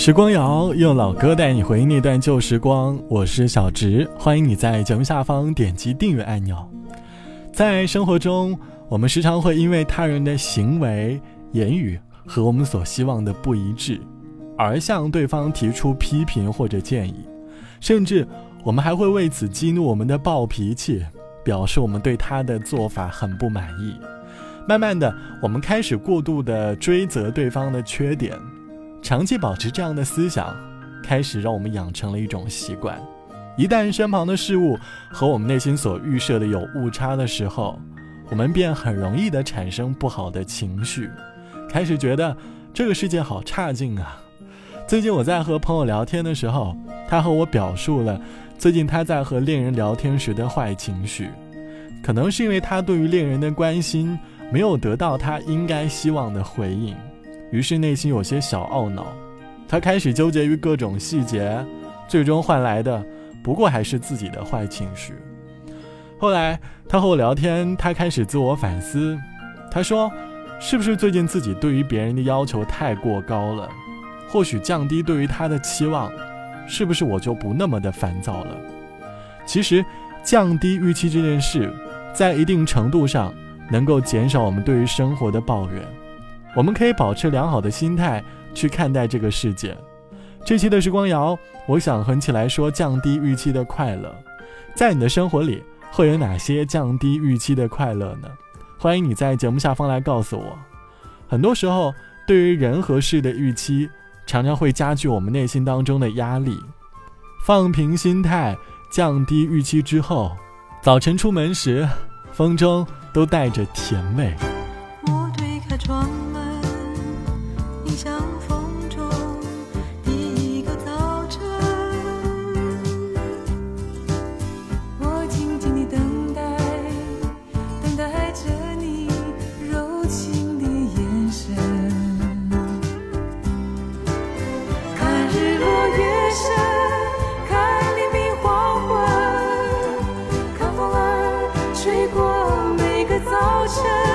时光谣用老歌带你回忆那段旧时光，我是小植，欢迎你在节目下方点击订阅按钮。在生活中，我们时常会因为他人的行为、言语和我们所希望的不一致，而向对方提出批评或者建议，甚至我们还会为此激怒我们的暴脾气，表示我们对他的做法很不满意。慢慢的，我们开始过度的追责对方的缺点。长期保持这样的思想，开始让我们养成了一种习惯：一旦身旁的事物和我们内心所预设的有误差的时候，我们便很容易的产生不好的情绪，开始觉得这个世界好差劲啊。最近我在和朋友聊天的时候，他和我表述了最近他在和恋人聊天时的坏情绪，可能是因为他对于恋人的关心没有得到他应该希望的回应。于是内心有些小懊恼，他开始纠结于各种细节，最终换来的不过还是自己的坏情绪。后来他和我聊天，他开始自我反思，他说：“是不是最近自己对于别人的要求太过高了？或许降低对于他的期望，是不是我就不那么的烦躁了？”其实，降低预期这件事，在一定程度上能够减少我们对于生活的抱怨。我们可以保持良好的心态去看待这个世界。这期的时光谣，我想和你起来说降低预期的快乐。在你的生活里，会有哪些降低预期的快乐呢？欢迎你在节目下方来告诉我。很多时候，对于人和事的预期，常常会加剧我们内心当中的压力。放平心态，降低预期之后，早晨出门时，风中都带着甜味。抱歉。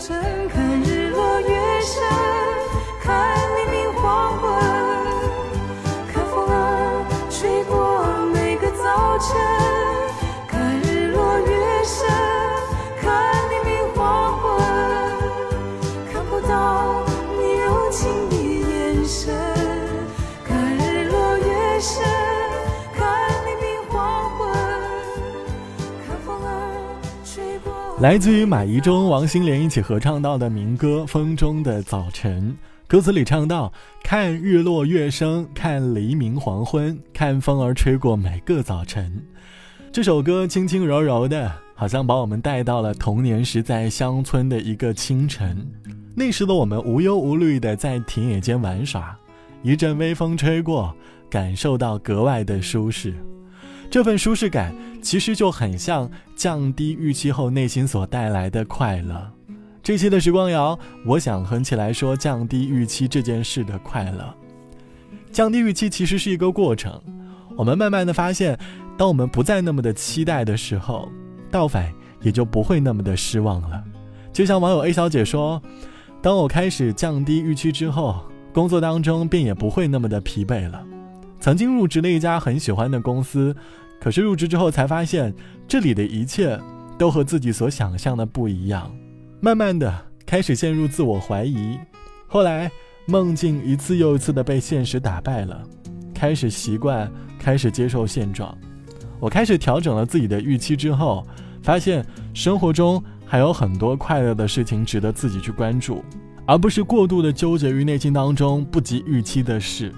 看日落月升。来自于马怡中、王心莲一起合唱到的民歌《风中的早晨》，歌词里唱到：“看日落月升，看黎明黄昏，看风儿吹过每个早晨。”这首歌轻轻柔柔的，好像把我们带到了童年时在乡村的一个清晨。那时的我们无忧无虑的在田野间玩耍，一阵微风吹过，感受到格外的舒适。这份舒适感其实就很像降低预期后内心所带来的快乐。这期的时光谣，我想横起来说降低预期这件事的快乐。降低预期其实是一个过程，我们慢慢的发现，当我们不再那么的期待的时候，倒反也就不会那么的失望了。就像网友 A 小姐说：“当我开始降低预期之后，工作当中便也不会那么的疲惫了。”曾经入职了一家很喜欢的公司，可是入职之后才发现，这里的一切都和自己所想象的不一样。慢慢的开始陷入自我怀疑，后来梦境一次又一次的被现实打败了，开始习惯，开始接受现状。我开始调整了自己的预期之后，发现生活中还有很多快乐的事情值得自己去关注，而不是过度的纠结于内心当中不及预期的事。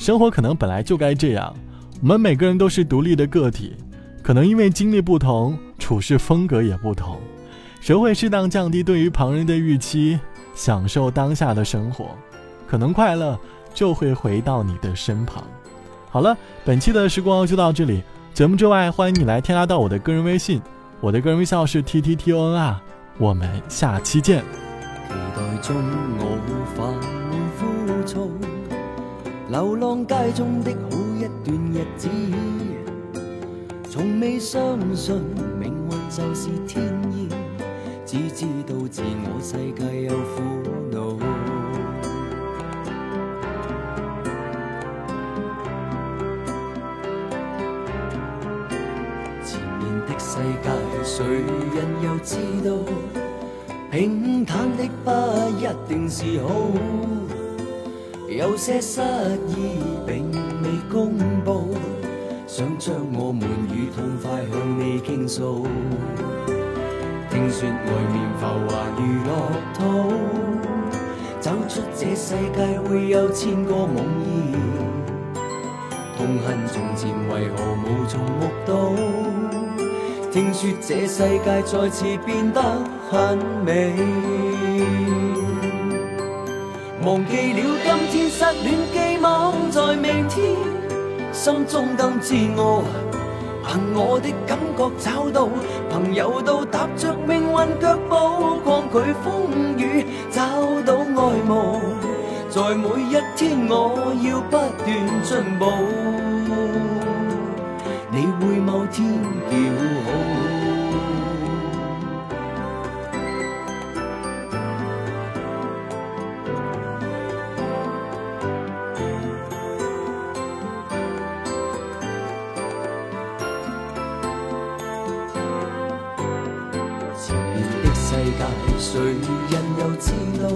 生活可能本来就该这样，我们每个人都是独立的个体，可能因为经历不同，处事风格也不同，学会适当降低对于旁人的预期，享受当下的生活，可能快乐就会回到你的身旁。好了，本期的时光就到这里，节目之外，欢迎你来添加到我的个人微信，我的个人微信号是 t t t o n r，我们下期见。期待中我流浪街中的好一段日子，从未相信命运就是天意，只知道自我世界有苦恼。前面的世界，谁人又知道？平坦的不一定是好。有些失意并未公布，想将我们与痛快向你倾诉。听说外面浮华如乐土，走出这世界会有千个梦魇。痛恨从前为何无从目睹？听说这世界再次变得很美。忘记了今天失恋，寄望在明天，心中更自我。凭我的感觉找到朋友，都踏着命运脚步，抗拒风雨，找到爱慕。在每一天，我要不断进步。你会某天叫好。谁人又知道，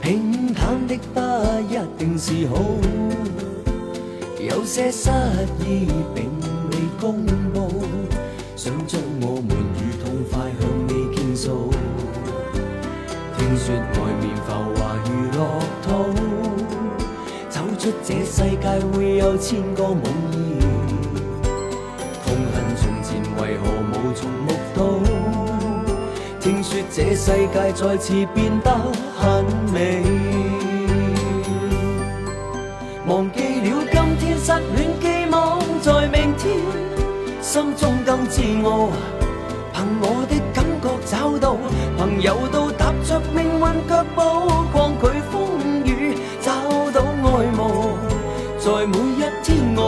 平坦的不一定是好。有些失意并未公布，想将我们与痛快向你倾诉。听说外面浮华如乐土，走出这世界会有千个梦这世界再次变得很美，忘记了今天失恋，寄望在明天，心中更自我。凭我的感觉找到朋友，都踏着命运脚步，抗拒风雨，找到爱慕。在每一天，我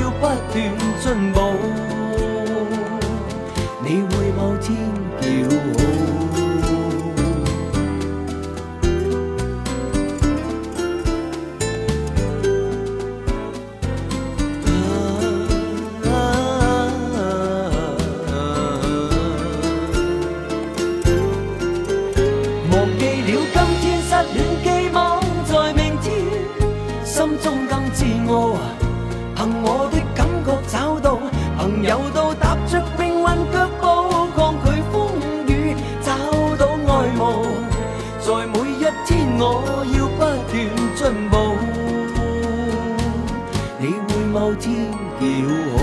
要不断进步。你会某天自我，凭我的感觉找到朋友都踏着命运脚步，抗拒风雨找到爱慕，在每一天我要不断进步，你会某天叫我。